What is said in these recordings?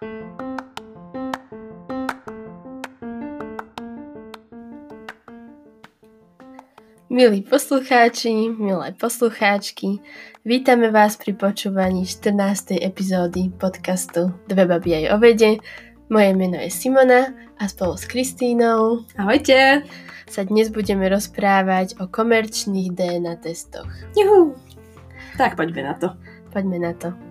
Milí poslucháči, milé poslucháčky, vítame vás pri počúvaní 14. epizódy podcastu Dve baby aj o vede. Moje meno je Simona a spolu s Kristínou Ahojte! sa dnes budeme rozprávať o komerčných DNA testoch. Juhu! Tak poďme na to. Poďme na to.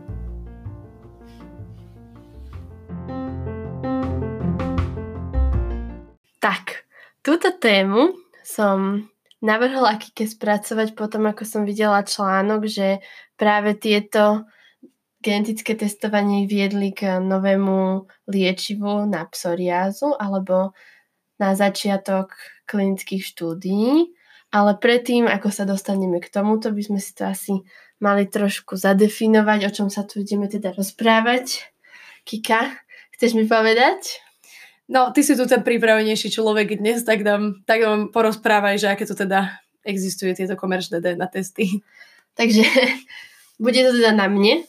Tak, túto tému som navrhla Kike spracovať potom, ako som videla článok, že práve tieto genetické testovanie viedli k novému liečivu na psoriázu alebo na začiatok klinických štúdií. Ale predtým, ako sa dostaneme k tomuto, by sme si to asi mali trošku zadefinovať, o čom sa tu ideme teda rozprávať. Kika, chceš mi povedať? No, ty si tu ten pripravenejší človek dnes, tak nám, tak nám porozprávaj, že aké tu teda existuje tieto komerčné DNA testy. Takže bude to teda na mne.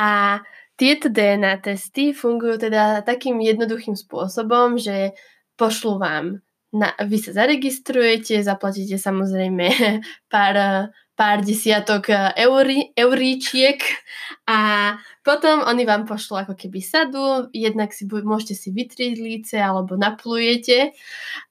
A tieto DNA testy fungujú teda takým jednoduchým spôsobom, že pošlu vám na, vy sa zaregistrujete, zaplatíte samozrejme pár, pár desiatok eurí, euríčiek a potom oni vám pošlú ako keby sadu, jednak si môžete si vytrieť líce alebo naplujete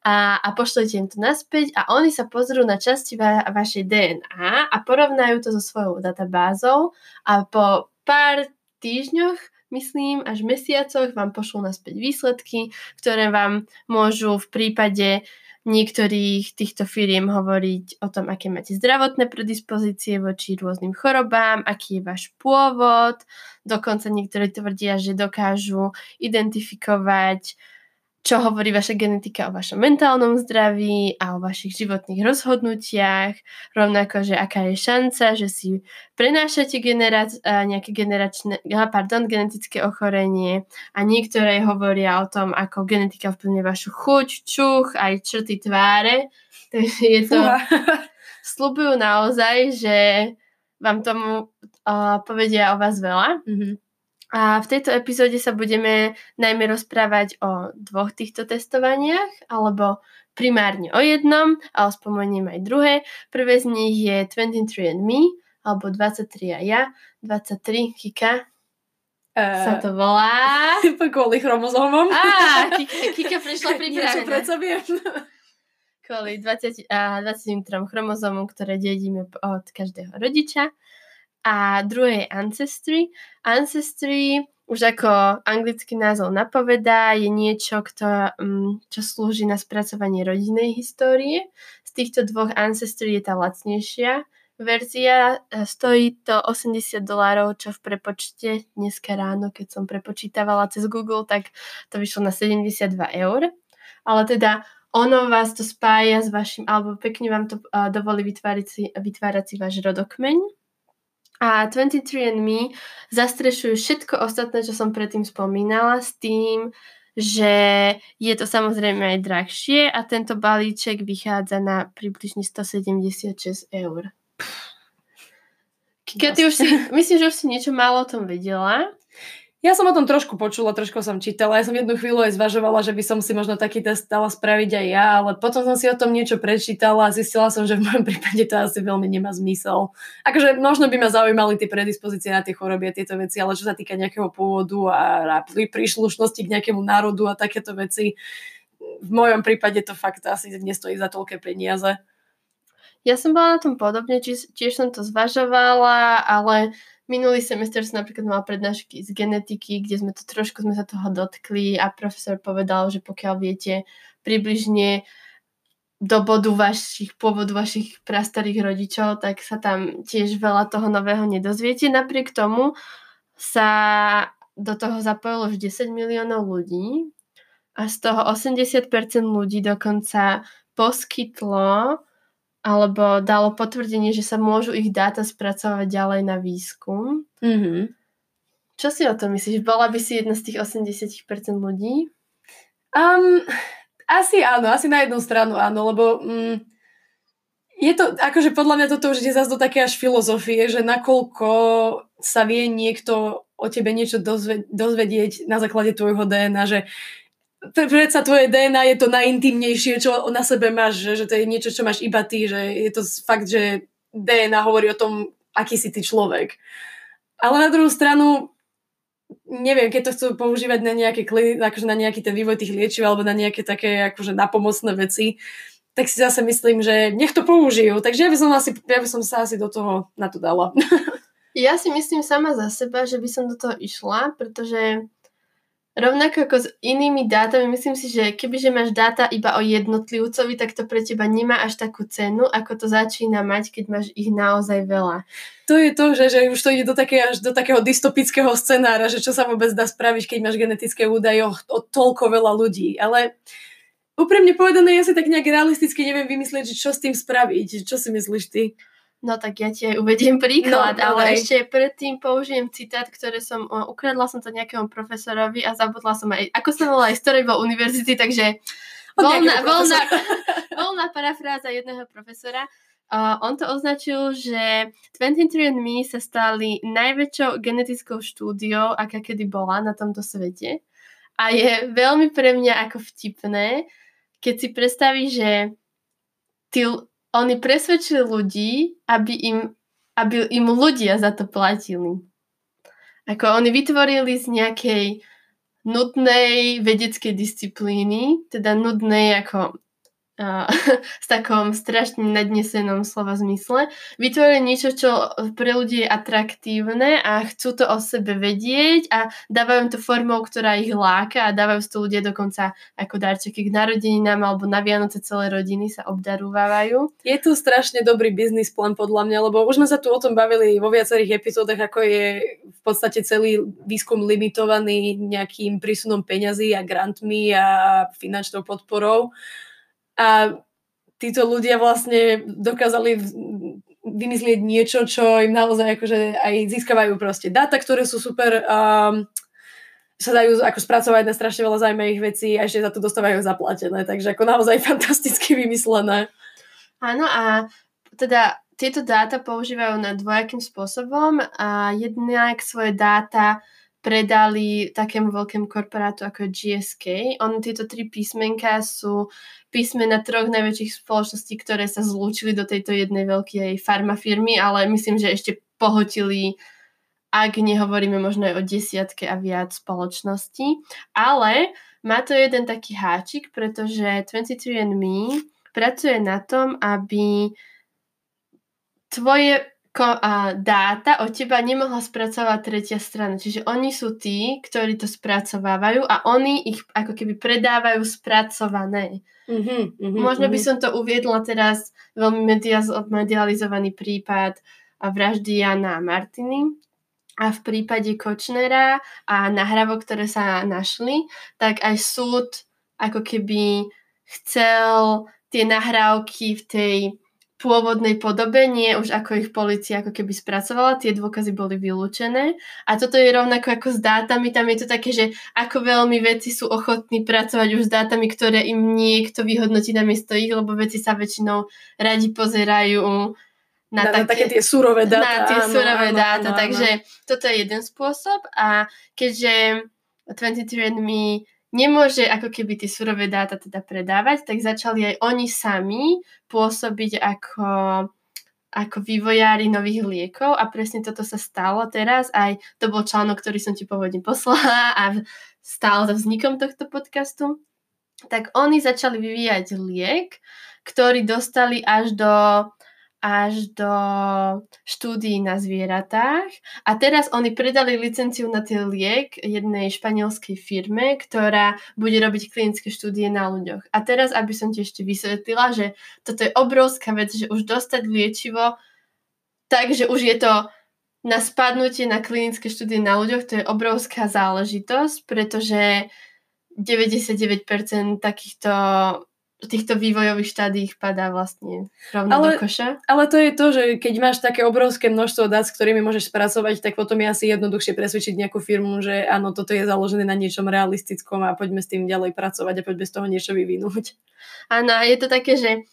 a, a pošlete im to naspäť a oni sa pozrú na časti va, vašej DNA a porovnajú to so svojou databázou a po pár týždňoch myslím, až mesiacoch vám pošlú naspäť výsledky, ktoré vám môžu v prípade niektorých týchto firiem hovoriť o tom, aké máte zdravotné predispozície voči rôznym chorobám, aký je váš pôvod. Dokonca niektorí tvrdia, že dokážu identifikovať čo hovorí vaša genetika o vašom mentálnom zdraví a o vašich životných rozhodnutiach, rovnako, že aká je šanca, že si prenášate generac- nejaké generačné, pardon, genetické ochorenie a niektoré hovoria o tom, ako genetika vplyvne vašu chuť, čuch, aj črty tváre. Takže je to... Slubujú naozaj, že vám tomu uh, povedia o vás veľa. Mm-hmm. A v tejto epizóde sa budeme najmä rozprávať o dvoch týchto testovaniach, alebo primárne o jednom, ale spomeniem aj druhé. Prvé z nich je 23andMe, alebo 23 a ja, 23 Kika. Uh, sa to volá... Kvôli chromozómom. Á, Kika, Kika prišla pripravená. Niečo viem. Kvôli 20, uh, 23 chromozómom, ktoré dedíme od každého rodiča a druhé je Ancestry. Ancestry, už ako anglický názov napovedá, je niečo, kto, mm, čo slúži na spracovanie rodinnej histórie. Z týchto dvoch Ancestry je tá lacnejšia verzia. E, stojí to 80 dolárov, čo v prepočte dneska ráno, keď som prepočítavala cez Google, tak to vyšlo na 72 eur. Ale teda ono vás to spája s vašim, alebo pekne vám to uh, dovolí vytvárať si, vytvárať si váš rodokmeň a 23andMe zastrešujú všetko ostatné, čo som predtým spomínala s tým, že je to samozrejme aj drahšie a tento balíček vychádza na približne 176 eur. Kika, ty už si, myslím, že už si niečo málo o tom vedela. Ja som o tom trošku počula, trošku som čítala. Ja som jednu chvíľu aj zvažovala, že by som si možno taký test dala spraviť aj ja, ale potom som si o tom niečo prečítala a zistila som, že v mojom prípade to asi veľmi nemá zmysel. Akože možno by ma zaujímali tie predispozície na tie choroby a tieto veci, ale čo sa týka nejakého pôvodu a, a príslušnosti k nejakému národu a takéto veci, v mojom prípade to fakt asi nestojí za toľké peniaze. Ja som bola na tom podobne, tiež som to zvažovala, ale Minulý semester som napríklad mal prednášky z genetiky, kde sme to trošku sme sa toho dotkli a profesor povedal, že pokiaľ viete približne do bodu vašich, pôvodu vašich prastarých rodičov, tak sa tam tiež veľa toho nového nedozviete. Napriek tomu sa do toho zapojilo už 10 miliónov ľudí a z toho 80% ľudí dokonca poskytlo alebo dalo potvrdenie, že sa môžu ich dáta spracovať ďalej na výskum. Mm-hmm. Čo si o tom myslíš? Bola by si jedna z tých 80% ľudí? Um, asi áno, asi na jednu stranu áno, lebo mm, je to, akože podľa mňa toto už je zase do také až filozofie, že nakoľko sa vie niekto o tebe niečo dozve- dozvedieť na základe tvojho DNA, že predsa tvoje DNA je to najintimnejšie, čo na sebe máš, že, že to je niečo, čo máš iba ty, že je to fakt, že DNA hovorí o tom, aký si ty človek. Ale na druhú stranu, neviem, keď to chcú používať na, nejaké, akože na nejaký ten vývoj tých liečiv alebo na nejaké také akože napomocné veci, tak si zase myslím, že nech to použijú. Takže ja by som, asi, ja by som sa asi do toho na to dala. Ja si myslím sama za seba, že by som do toho išla, pretože rovnako ako s inými dátami, myslím si, že kebyže máš dáta iba o jednotlivcovi, tak to pre teba nemá až takú cenu, ako to začína mať, keď máš ich naozaj veľa. To je to, že, že už to ide do, také, až do takého dystopického scenára, že čo sa vôbec dá spraviť, keď máš genetické údaje o, o toľko veľa ľudí. Ale úprimne povedané, ja si tak nejak realisticky neviem vymyslieť, že čo s tým spraviť. Čo si myslíš ty? No tak ja ti aj uvediem príklad, no, ale ešte predtým použijem citát, ktoré som, ukradla som to nejakému profesorovi a zabudla som aj, ako sa volá aj z ktorej bol univerzity, takže voľná, voľná, voľná parafráza jedného profesora. Uh, on to označil, že 23andMe sa stali najväčšou genetickou štúdiou, aká kedy bola na tomto svete. A je veľmi pre mňa ako vtipné, keď si predstavíš, že tí, oni presvedčili ľudí, aby im, aby im ľudia za to platili. Ako oni vytvorili z nejakej nudnej vedeckej disciplíny, teda nudnej ako s takom strašne nadnesenom slova zmysle, vytvorili niečo, čo pre ľudí je atraktívne a chcú to o sebe vedieť a dávajú to formou, ktorá ich láka a dávajú to ľudia dokonca ako darčeky k narodeninám alebo na Vianoce celé rodiny sa obdarúvajú. Je tu strašne dobrý biznis plán podľa mňa, lebo už sme sa tu o tom bavili vo viacerých epizódach, ako je v podstate celý výskum limitovaný nejakým prísunom peňazí a grantmi a finančnou podporou a títo ľudia vlastne dokázali vymyslieť niečo, čo im naozaj akože aj získavajú proste dáta, ktoré sú super um, sa dajú ako spracovať na strašne veľa zaujímavých vecí a ešte za to dostávajú zaplatené, takže ako naozaj fantasticky vymyslené. Áno a teda tieto dáta používajú na dvojakým spôsobom a jednak svoje dáta predali takému veľkému korporátu ako GSK. On tieto tri písmenka sú písmena troch najväčších spoločností, ktoré sa zlúčili do tejto jednej veľkej farmafirmy, ale myslím, že ešte pohotili ak nehovoríme možno aj o desiatke a viac spoločností. Ale má to jeden taký háčik, pretože 23andMe pracuje na tom, aby tvoje ko- a dáta od teba nemohla spracovať tretia strana. Čiže oni sú tí, ktorí to spracovávajú a oni ich ako keby predávajú spracované. Mm-hmm, mm-hmm, Možno by mhm. som to uviedla teraz veľmi medializovaný prípad vraždy Jana Martiny, a v prípade Kočnera a nahrávok, ktoré sa našli, tak aj súd ako keby chcel tie nahrávky v tej pôvodnej podobe, nie už ako ich policia ako keby spracovala, tie dôkazy boli vylúčené. A toto je rovnako ako s dátami, tam je to také, že ako veľmi veci sú ochotní pracovať už s dátami, ktoré im niekto vyhodnotí na miesto ich, lebo veci sa väčšinou radi pozerajú na, na, také, na také tie surové dáta. Na tie áno, surové áno, dáta, áno, takže áno. toto je jeden spôsob a keďže 23andMe nemôže ako keby tie surové dáta teda predávať, tak začali aj oni sami pôsobiť ako, ako vývojári nových liekov a presne toto sa stalo teraz. Aj to bol článok, ktorý som ti pôvodne poslala a stál za vznikom tohto podcastu. Tak oni začali vyvíjať liek, ktorý dostali až do až do štúdií na zvieratách. A teraz oni predali licenciu na ten liek jednej španielskej firme, ktorá bude robiť klinické štúdie na ľuďoch. A teraz, aby som ti ešte vysvetlila, že toto je obrovská vec, že už dostať liečivo, takže už je to na spadnutie na klinické štúdie na ľuďoch, to je obrovská záležitosť, pretože 99% takýchto týchto vývojových štádí ich padá vlastne rovno ale, do koša. Ale to je to, že keď máš také obrovské množstvo dát, s ktorými môžeš spracovať, tak potom je asi jednoduchšie presvedčiť nejakú firmu, že áno, toto je založené na niečom realistickom a poďme s tým ďalej pracovať a poďme z toho niečo vyvinúť. Áno, je to také, že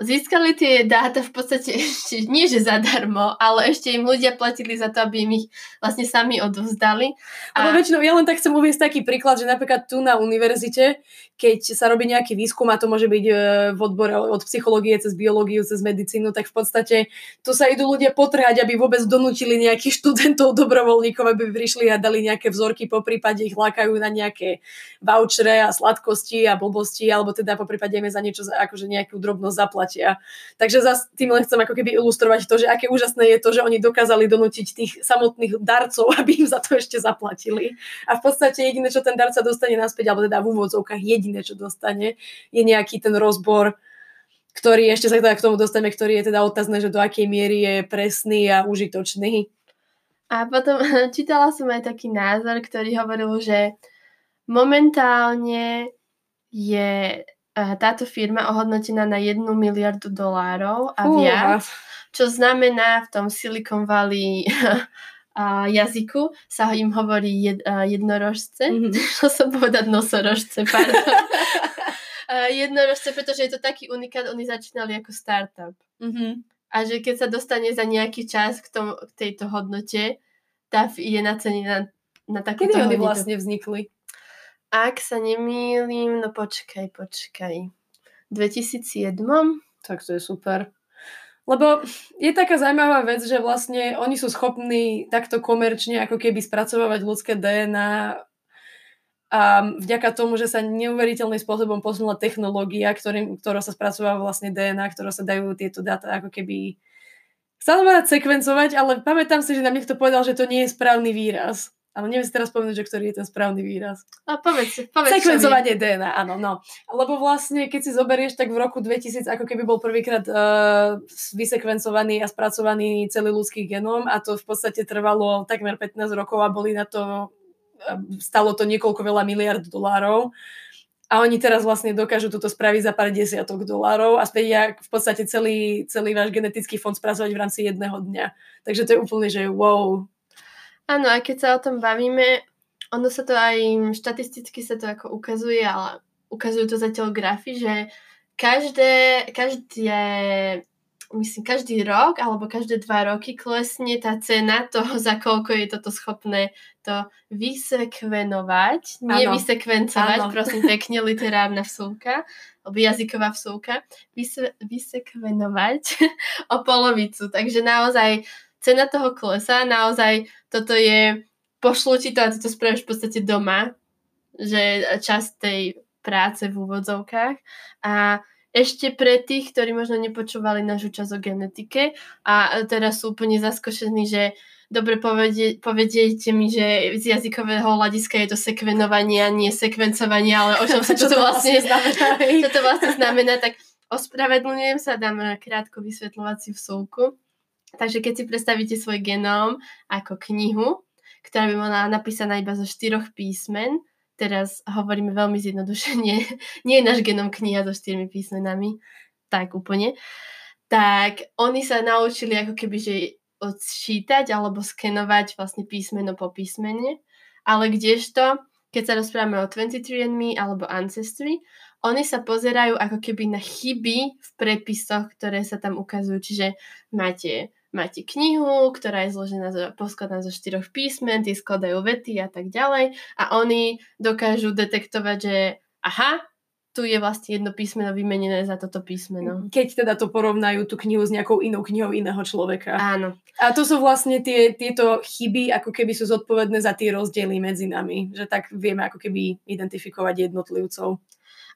získali tie dáta v podstate ešte, nie že zadarmo, ale ešte im ľudia platili za to, aby im ich vlastne sami odovzdali. A... Väčšinou, ja len tak chcem uvieť taký príklad, že napríklad tu na univerzite, keď sa robí nejaký výskum, a to môže byť e, v odbore od psychológie cez biológiu, cez medicínu, tak v podstate tu sa idú ľudia potrhať, aby vôbec donútili nejakých študentov, dobrovoľníkov, aby prišli a dali nejaké vzorky, po prípade ich lákajú na nejaké vouchere a sladkosti a blbosti, alebo teda po prípade za niečo, akože nejakú drobnosť zaplatia. Takže zase tým len chcem ako keby ilustrovať to, že aké úžasné je to, že oni dokázali donútiť tých samotných darcov, aby im za to ešte zaplatili. A v podstate jediné, čo ten darca dostane naspäť, alebo teda v úvodzovkách jediné, čo dostane, je nejaký ten rozbor ktorý ešte sa teda k tomu dostaneme, ktorý je teda otázne, že do akej miery je presný a užitočný. A potom čítala som aj taký názor, ktorý hovoril, že momentálne je táto firma ohodnotená na 1 miliardu dolárov a viac, čo znamená v tom Silicon Valley jazyku sa im hovorí jed, jednorožce. Mm-hmm. Chcel som povedať nosorožce, pardon. jednorožce, pretože je to taký unikát, oni začínali ako startup. Mm-hmm. A že keď sa dostane za nejaký čas k, tom, k tejto hodnote, tá je nacenená na takúto Kedy oni vlastne vznikli? Ak sa nemýlim, no počkaj, počkaj. V 2007? Tak to je super. Lebo je taká zaujímavá vec, že vlastne oni sú schopní takto komerčne ako keby spracovávať ľudské DNA a vďaka tomu, že sa neuveriteľným spôsobom posunula technológia, ktorým, ktorou sa spracováva vlastne DNA, ktorou sa dajú tieto dáta ako keby Chcela sekvencovať, ale pamätám si, že nám niekto povedal, že to nie je správny výraz. Ale neviem si teraz povedať, že ktorý je ten správny výraz. A povedz, povedz Sekvencovanie DNA, áno, no. Lebo vlastne, keď si zoberieš, tak v roku 2000 ako keby bol prvýkrát uh, vysekvencovaný a spracovaný celý ľudský genom a to v podstate trvalo takmer 15 rokov a boli na to, uh, stalo to niekoľko veľa miliard dolárov. A oni teraz vlastne dokážu toto spraviť za pár desiatok dolárov a vedia v podstate celý, celý váš genetický fond spracovať v rámci jedného dňa. Takže to je úplne, že wow, Áno, a keď sa o tom bavíme, ono sa to aj štatisticky sa to ako ukazuje, ale ukazujú to zatiaľ grafy, že každé, každé myslím, každý rok alebo každé dva roky klesne tá cena toho, za koľko je toto schopné to vysekvenovať, nie vysekvencovať, ano. prosím pekne, literárna vsúka, alebo jazyková vsúka, vyse, vysekvenovať o polovicu. Takže naozaj cena toho klesa, naozaj toto je, pošlu ti to a ty to spravíš v podstate doma, že časť tej práce v úvodzovkách a ešte pre tých, ktorí možno nepočúvali našu časť o genetike a teraz sú úplne zaskočení, že dobre povedie, povediete mi, že z jazykového hľadiska je to sekvenovanie a nie sekvencovanie, ale o čom sa čo to vlastne, znamená, čo to vlastne znamená, tak ospravedlňujem sa, dám krátku vysvetľovaciu vsúku. Takže keď si predstavíte svoj genóm ako knihu, ktorá by bola napísaná iba zo štyroch písmen, teraz hovoríme veľmi zjednodušene, nie je náš genom kniha so štyrmi písmenami, tak úplne, tak oni sa naučili ako keby, že odčítať alebo skenovať vlastne písmeno po písmene, ale kdežto, keď sa rozprávame o 23andMe alebo Ancestry, oni sa pozerajú ako keby na chyby v prepisoch, ktoré sa tam ukazujú. Čiže máte máte knihu, ktorá je zložená zo, poskladaná zo štyroch písmen, tie skladajú vety a tak ďalej a oni dokážu detektovať, že aha, tu je vlastne jedno písmeno vymenené za toto písmeno. Keď teda to porovnajú tú knihu s nejakou inou knihou iného človeka. Áno. A to sú vlastne tie, tieto chyby, ako keby sú zodpovedné za tie rozdiely medzi nami. Že tak vieme ako keby identifikovať jednotlivcov.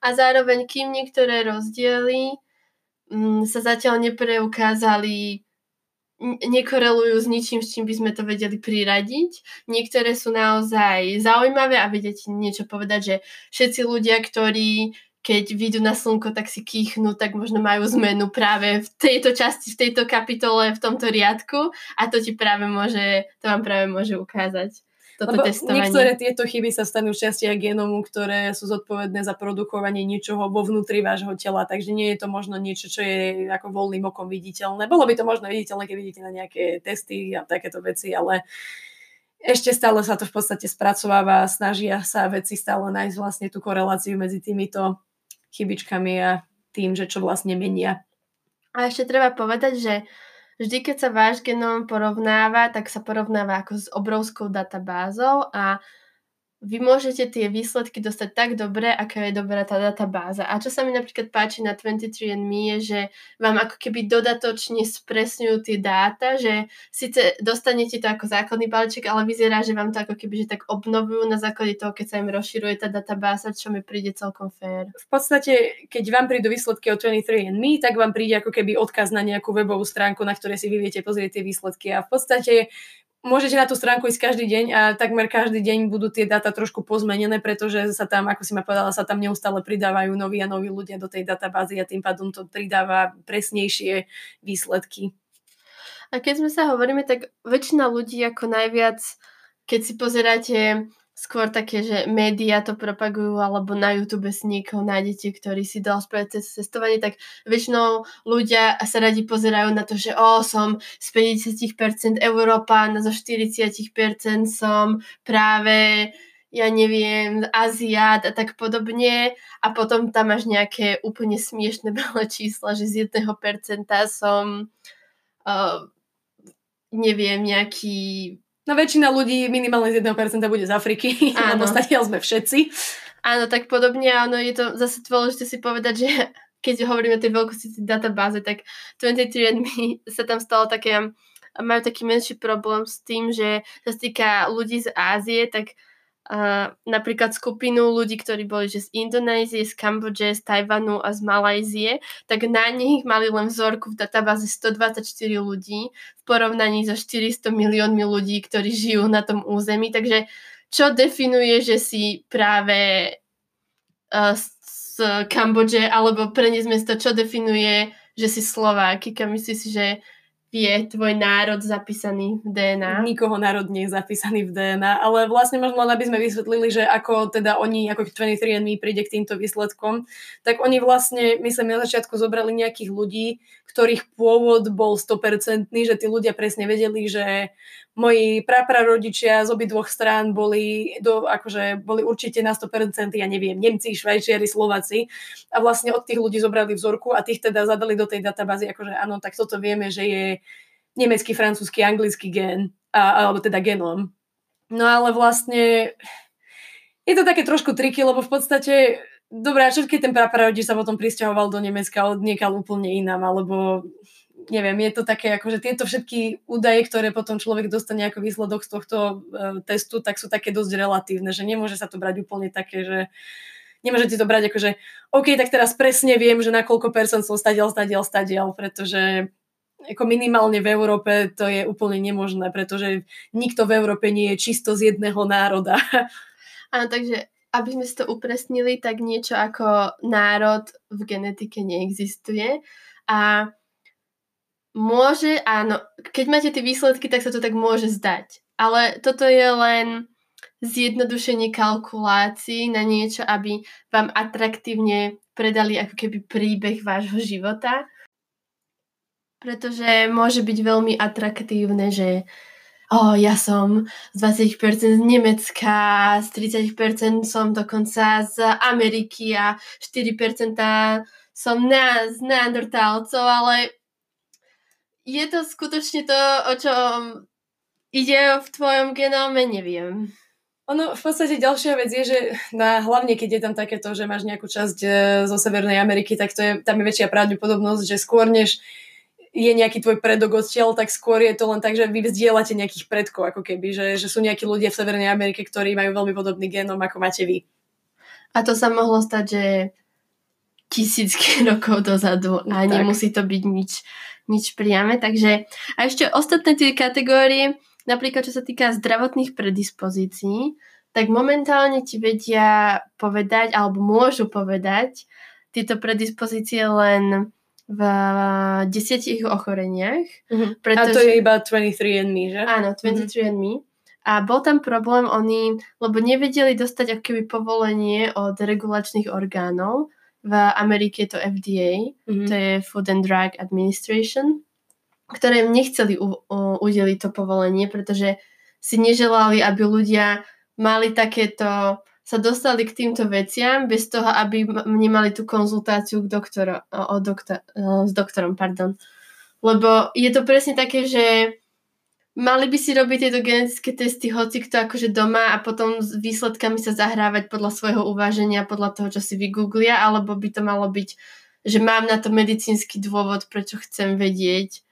A zároveň, kým niektoré rozdiely m, mm, sa zatiaľ nepreukázali nekorelujú s ničím, s čím by sme to vedeli priradiť. Niektoré sú naozaj zaujímavé a vedieť niečo povedať, že všetci ľudia, ktorí keď vyjdú na slnko, tak si kýchnú, tak možno majú zmenu práve v tejto časti, v tejto kapitole, v tomto riadku a to ti práve môže, to vám práve môže ukázať toto Lebo testovanie. Niektoré tieto chyby sa stanú v častiach genomu, ktoré sú zodpovedné za produkovanie niečoho vo vnútri vášho tela, takže nie je to možno niečo, čo je ako voľným okom viditeľné. Bolo by to možno viditeľné, keď vidíte na nejaké testy a takéto veci, ale ešte stále sa to v podstate spracováva snažia sa veci stále nájsť vlastne tú koreláciu medzi týmito chybičkami a tým, že čo vlastne menia. A ešte treba povedať, že vždy, keď sa váš genom porovnáva, tak sa porovnáva ako s obrovskou databázou a vy môžete tie výsledky dostať tak dobre, aká je dobrá tá databáza. A čo sa mi napríklad páči na 23andMe je, že vám ako keby dodatočne spresňujú tie dáta, že síce dostanete to ako základný balíček, ale vyzerá, že vám to ako keby že tak obnovujú na základe toho, keď sa im rozširuje tá databáza, čo mi príde celkom fér. V podstate, keď vám prídu výsledky o 23andMe, tak vám príde ako keby odkaz na nejakú webovú stránku, na ktorej si vy viete pozrieť tie výsledky. A v podstate môžete na tú stránku ísť každý deň a takmer každý deň budú tie dáta trošku pozmenené, pretože sa tam, ako si ma povedala, sa tam neustále pridávajú noví a noví ľudia do tej databázy a tým pádom to pridáva presnejšie výsledky. A keď sme sa hovoríme, tak väčšina ľudí ako najviac, keď si pozeráte skôr také, že médiá to propagujú, alebo na YouTube si niekoho nájdete, ktorý si dal spraviť cestovanie, tak väčšinou ľudia sa radi pozerajú na to, že o, som z 50% Európan, zo 40% som práve ja neviem, Aziat a tak podobne. A potom tam máš nejaké úplne smiešne malé čísla, že z 1% som uh, neviem, nejaký No väčšina ľudí minimálne z 1% bude z Afriky, lebo stadiaľ sme všetci. Áno, tak podobne, áno, je to zase dôležité si povedať, že keď hovoríme o tej veľkosti databáze, tak 23andMe sa tam stalo také, majú taký menší problém s tým, že čo sa týka ľudí z Ázie, tak uh, napríklad skupinu ľudí, ktorí boli že z Indonézie, z Kambodže, z Tajvanu a z Malajzie, tak na nich mali len vzorku v databáze 124 ľudí v porovnaní so 400 miliónmi ľudí, ktorí žijú na tom území. Takže čo definuje, že si práve uh, z Kambodže, alebo preniesme to, čo definuje, že si Slováky, kam myslíš si, že je tvoj národ zapísaný v DNA? Nikoho národ nie je zapísaný v DNA, ale vlastne možno len aby sme vysvetlili, že ako teda oni, ako 23andMe príde k týmto výsledkom, tak oni vlastne, myslím, na začiatku zobrali nejakých ľudí, ktorých pôvod bol 100%, že tí ľudia presne vedeli, že moji praprarodičia z obidvoch strán boli, do, akože, boli určite na 100%, ja neviem, Nemci, Švajčiari, Slováci a vlastne od tých ľudí zobrali vzorku a tých teda zadali do tej databázy, akože áno, tak toto vieme, že je nemecký, francúzsky, anglický gen, a, alebo teda genom. No ale vlastne je to také trošku triky, lebo v podstate dobré, a keď ten praprarodič sa potom pristahoval do Nemecka od niekal úplne inám, alebo neviem, je to také, akože tieto všetky údaje, ktoré potom človek dostane ako výsledok z tohto uh, testu, tak sú také dosť relatívne, že nemôže sa to brať úplne také, že nemôžete to brať ako, že OK, tak teraz presne viem, že na koľko percent som stadiel, stadiel, stadiel, pretože ako minimálne v Európe to je úplne nemožné, pretože nikto v Európe nie je čisto z jedného národa. Áno, takže aby sme si to upresnili, tak niečo ako národ v genetike neexistuje. A môže, áno, keď máte tie výsledky, tak sa to tak môže zdať. Ale toto je len zjednodušenie kalkulácií na niečo, aby vám atraktívne predali ako keby príbeh vášho života. Pretože môže byť veľmi atraktívne, že oh, ja som z 20% z Nemecka, z 30% som dokonca z Ameriky a 4% som na, z neandertálcov, ale je to skutočne to, o čo ide v tvojom genóme, neviem. Ono v podstate ďalšia vec je, že na, hlavne keď je tam takéto, že máš nejakú časť e, zo Severnej Ameriky, tak to je, tam je väčšia pravdepodobnosť, že skôr než je nejaký tvoj predok odtiaľ, tak skôr je to len tak, že vy vzdielate nejakých predkov, ako keby, že, že sú nejakí ľudia v Severnej Amerike, ktorí majú veľmi podobný genóm, ako máte vy. A to sa mohlo stať, že tisícky rokov dozadu a tak. nemusí to byť nič nič priame. Takže a ešte ostatné tie kategórie, napríklad čo sa týka zdravotných predispozícií, tak momentálne ti vedia povedať, alebo môžu povedať tieto predispozície len v desiatich ochoreniach. Mm-hmm. Pretože... A to je iba 23andMe, že? Áno, 23andMe. Mm-hmm. A bol tam problém, oni, lebo nevedeli dostať ako keby povolenie od regulačných orgánov, v Amerike je to FDA, mm-hmm. to je Food and Drug Administration, ktoré nechceli u, u, udeliť to povolenie, pretože si neželali, aby ľudia mali takéto sa dostali k týmto veciam bez toho, aby nemali tú konzultáciu k doktoro, o, doktor, o, s doktorom. Pardon. Lebo je to presne také, že mali by si robiť tieto genetické testy hoci kto akože doma a potom s výsledkami sa zahrávať podľa svojho uváženia, podľa toho, čo si vygooglia, alebo by to malo byť, že mám na to medicínsky dôvod, prečo chcem vedieť,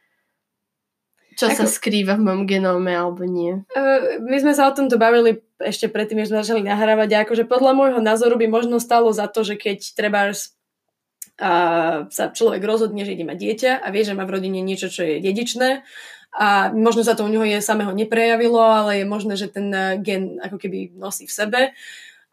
čo Ako... sa skrýva v mojom genóme alebo nie. Uh, my sme sa o tomto bavili ešte predtým, než sme začali nahrávať a akože podľa môjho názoru by možno stalo za to, že keď treba a sa človek rozhodne, že ide mať dieťa a vie, že má v rodine niečo, čo je dedičné a možno sa to u neho je samého neprejavilo, ale je možné, že ten gen ako keby nosí v sebe.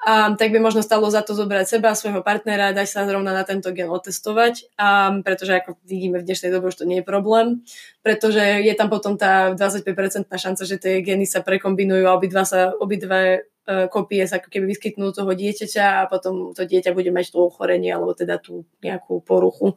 Um, tak by možno stalo za to zobrať seba svojho partnera dať sa zrovna na tento gen otestovať, um, pretože ako vidíme v dnešnej dobe už to nie je problém, pretože je tam potom tá 25% šanca, že tie geny sa prekombinujú a obidva sa, obidva uh, kopie sa ako keby vyskytnú toho dieťaťa a potom to dieťa bude mať to ochorenie alebo teda tú nejakú poruchu.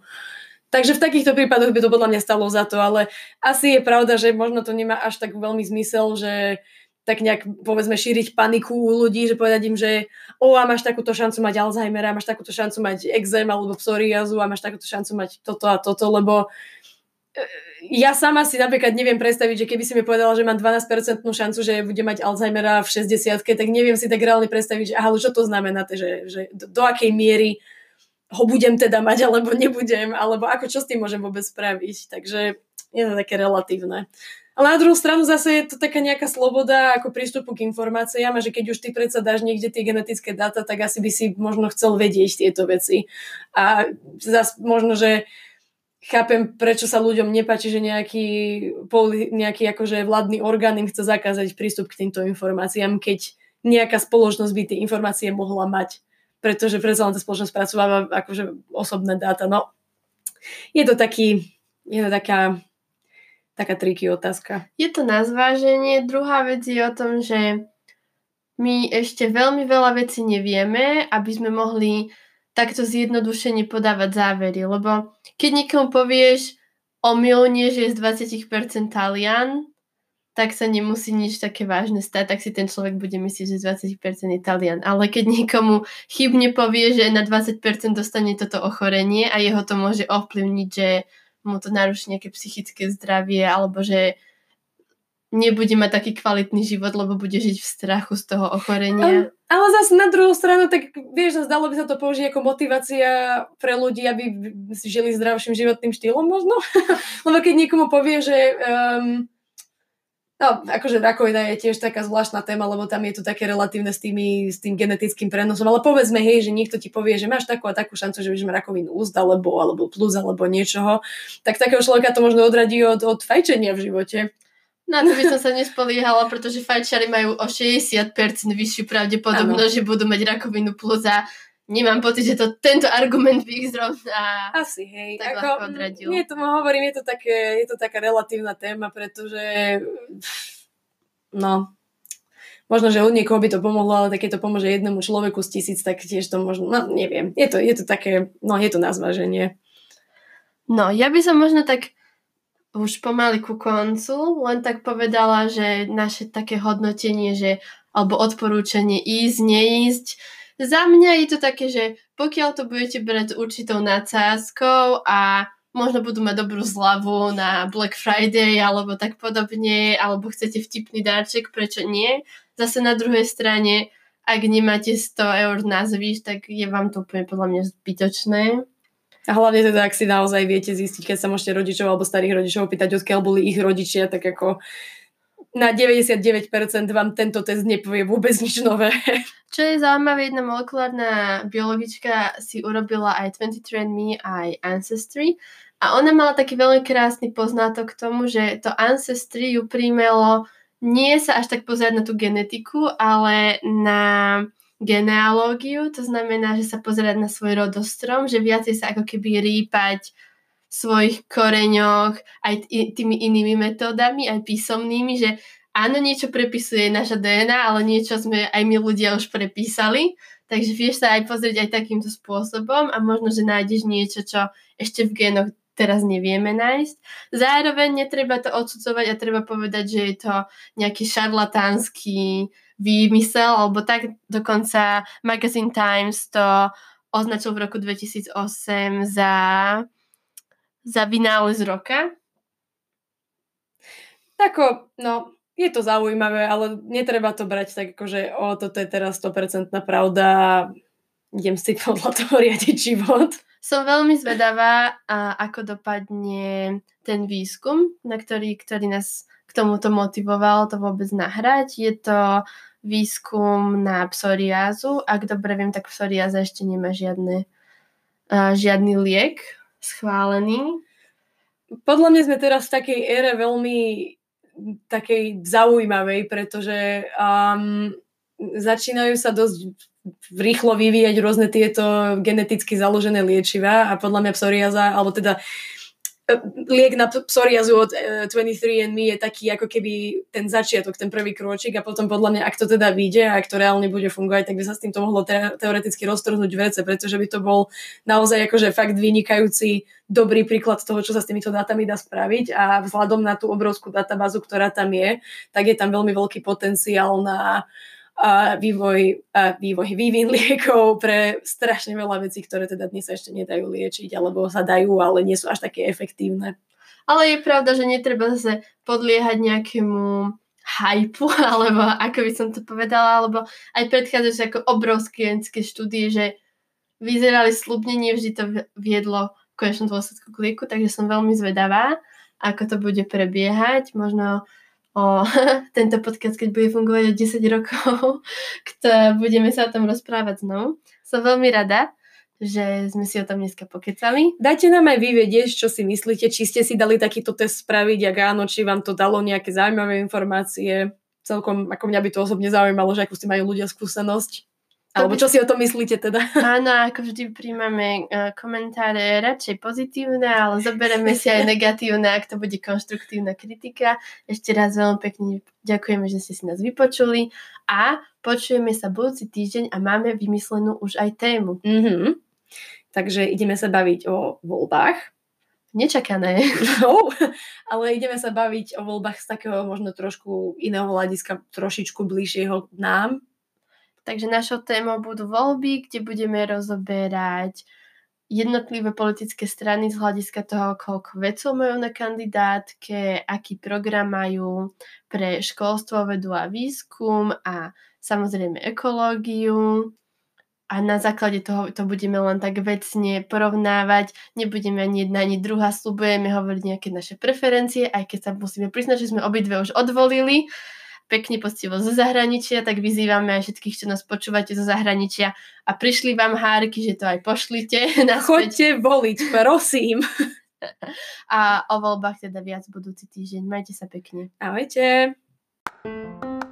Takže v takýchto prípadoch by to podľa mňa stalo za to, ale asi je pravda, že možno to nemá až tak veľmi zmysel, že tak nejak povedzme šíriť paniku u ľudí, že povedať im, že o, a máš takúto šancu mať Alzheimera, máš takúto šancu mať exém alebo psoriazu a máš takúto šancu mať toto a toto, lebo e, ja sama si napríklad neviem predstaviť, že keby si mi povedala, že mám 12% šancu, že bude mať Alzheimera v 60 tak neviem si tak reálne predstaviť, že aha, čo to znamená, že, že do, do akej miery ho budem teda mať, alebo nebudem, alebo ako čo s tým môžem vôbec spraviť. Takže je to také relatívne. Ale na druhú stranu zase je to taká nejaká sloboda ako prístupu k informáciám a že keď už ty predsa dáš niekde tie genetické dáta, tak asi by si možno chcel vedieť tieto veci. A zase možno, že chápem, prečo sa ľuďom nepáči, že nejaký, nejaký akože vládny orgán im chce zakázať prístup k týmto informáciám, keď nejaká spoločnosť by tie informácie mohla mať. Pretože predsa len tá spoločnosť pracováva akože osobné dáta. No, je to taký, je to taká taká triky otázka. Je to na zváženie. Druhá vec je o tom, že my ešte veľmi veľa vecí nevieme, aby sme mohli takto zjednodušene podávať závery. Lebo keď niekomu povieš o milne, že je z 20% Talian, tak sa nemusí nič také vážne stať, tak si ten človek bude myslieť, že z 20% je Talian. Ale keď niekomu chybne povie, že na 20% dostane toto ochorenie a jeho to môže ovplyvniť, že mu to naruší nejaké psychické zdravie alebo že nebude mať taký kvalitný život, lebo bude žiť v strachu z toho ochorenia. Um, ale zase na druhú stranu, tak vieš, zdalo by sa to použiť ako motivácia pre ľudí, aby žili zdravším životným štýlom možno. lebo keď niekomu povie, že um, No, akože rakovina je tiež taká zvláštna téma, lebo tam je to také relatívne s, tými, s tým genetickým prenosom, ale povedzme, hej, že niekto ti povie, že máš takú a takú šancu, že budeš mať rakovinu úst alebo, alebo plus alebo niečoho, tak takého človeka to možno odradí od, od fajčenia v živote. Na to by som sa nespoliehala, pretože fajčiari majú o 60% vyššiu pravdepodobnosť, že budú mať rakovinu plus a nemám pocit, že to, tento argument by ich zrovna Asi, hej. Tak ako, odradil. Nie, tomu hovorím, je to, také, je to taká relatívna téma, pretože no, možno, že od niekoho by to pomohlo, ale keď to pomôže jednému človeku z tisíc, tak tiež to možno, no neviem, je to, je to také, no je to na zváženie. No, ja by som možno tak už pomaly ku koncu len tak povedala, že naše také hodnotenie, že alebo odporúčanie ísť, neísť, za mňa je to také, že pokiaľ to budete brať určitou nadsázkou a možno budú mať dobrú zľavu na Black Friday alebo tak podobne, alebo chcete vtipný darček, prečo nie? Zase na druhej strane, ak nemáte 100 eur na zvyš, tak je vám to úplne podľa mňa zbytočné. A hlavne teda, ak si naozaj viete zistiť, keď sa môžete rodičov alebo starých rodičov opýtať, odkiaľ boli ich rodičia, tak ako na 99% vám tento test nepovie vôbec nič nové. Čo je zaujímavé, jedna molekulárna biologička si urobila aj 23andMe, aj Ancestry a ona mala taký veľmi krásny poznatok k tomu, že to Ancestry ju príjmelo nie sa až tak pozerať na tú genetiku, ale na genealógiu, to znamená, že sa pozerať na svoj rodostrom, že viacej sa ako keby rýpať svojich koreňoch aj tými inými metódami, aj písomnými, že áno, niečo prepisuje naša DNA, ale niečo sme aj my ľudia už prepísali. Takže vieš sa aj pozrieť aj takýmto spôsobom a možno, že nájdeš niečo, čo ešte v génoch teraz nevieme nájsť. Zároveň netreba to odsudzovať a treba povedať, že je to nejaký šarlatánsky výmysel, alebo tak dokonca Magazine Times to označil v roku 2008 za, za vynález roka. Tako, no, je to zaujímavé, ale netreba to brať tak, ako, že o, toto je teraz 100% pravda idem si podľa toho riadiť život. Som veľmi zvedavá, a ako dopadne ten výskum, na ktorý, ktorý nás k tomuto motivoval to vôbec nahrať. Je to výskum na psoriázu. Ak dobre viem, tak psoriáza ešte nemá žiadne, uh, žiadny liek schválený. Podľa mňa sme teraz v takej ére veľmi takej zaujímavej, pretože um, začínajú sa dosť rýchlo vyvíjať rôzne tieto geneticky založené liečiva a podľa mňa psoriaza, alebo teda liek na psoriazu od 23andMe e, je taký ako keby ten začiatok, ten prvý krôčik a potom podľa mňa, ak to teda vyjde a ak to reálne bude fungovať, tak by sa s týmto mohlo teoreticky roztrhnúť vrece, pretože by to bol naozaj akože fakt vynikajúci dobrý príklad toho, čo sa s týmito dátami dá spraviť a vzhľadom na tú obrovskú databázu, ktorá tam je, tak je tam veľmi veľký potenciál na a vývoj, a vývoj, vývin liekov pre strašne veľa vecí, ktoré teda dnes sa ešte nedajú liečiť, alebo sa dajú, ale nie sú až také efektívne. Ale je pravda, že netreba zase podliehať nejakému hypu, alebo ako by som to povedala, alebo aj predchádzajúce ako obrovské štúdie, že vyzerali slubne, nevždy to viedlo konečnom dôsledku k lieku, takže som veľmi zvedavá, ako to bude prebiehať. Možno o tento podcast, keď bude fungovať o 10 rokov, kto, budeme sa o tom rozprávať znovu. Som veľmi rada, že sme si o tom dneska pokecali. Dajte nám aj vy vedieť, čo si myslíte, či ste si dali takýto test spraviť, ak áno, či vám to dalo nejaké zaujímavé informácie. Celkom, ako mňa by to osobne zaujímalo, že akú si majú ľudia skúsenosť. Alebo čo si o tom myslíte teda? Áno, ako vždy príjmame uh, komentáre radšej pozitívne, ale zoberieme si aj negatívne, ak to bude konštruktívna kritika. Ešte raz veľmi pekne ďakujeme, že ste si nás vypočuli a počujeme sa budúci týždeň a máme vymyslenú už aj tému. Mm-hmm. Takže ideme sa baviť o voľbách. Nečakané. No, ale ideme sa baviť o voľbách z takého možno trošku iného hľadiska, trošičku bližšieho k nám, Takže našou témou budú voľby, kde budeme rozoberať jednotlivé politické strany z hľadiska toho, koľko vecov majú na kandidátke, aký program majú pre školstvo, vedu a výskum a samozrejme ekológiu. A na základe toho to budeme len tak vecne porovnávať. Nebudeme ani jedna, ani druhá, slubujeme hovoriť nejaké naše preferencie, aj keď sa musíme priznať, že sme obidve už odvolili pekne poctivo zo zahraničia, tak vyzývame aj všetkých, čo nás počúvate zo zahraničia a prišli vám hárky, že to aj pošlite. Choďte voliť, prosím. A o voľbách teda viac budúci týždeň. Majte sa pekne. Ahojte. thank you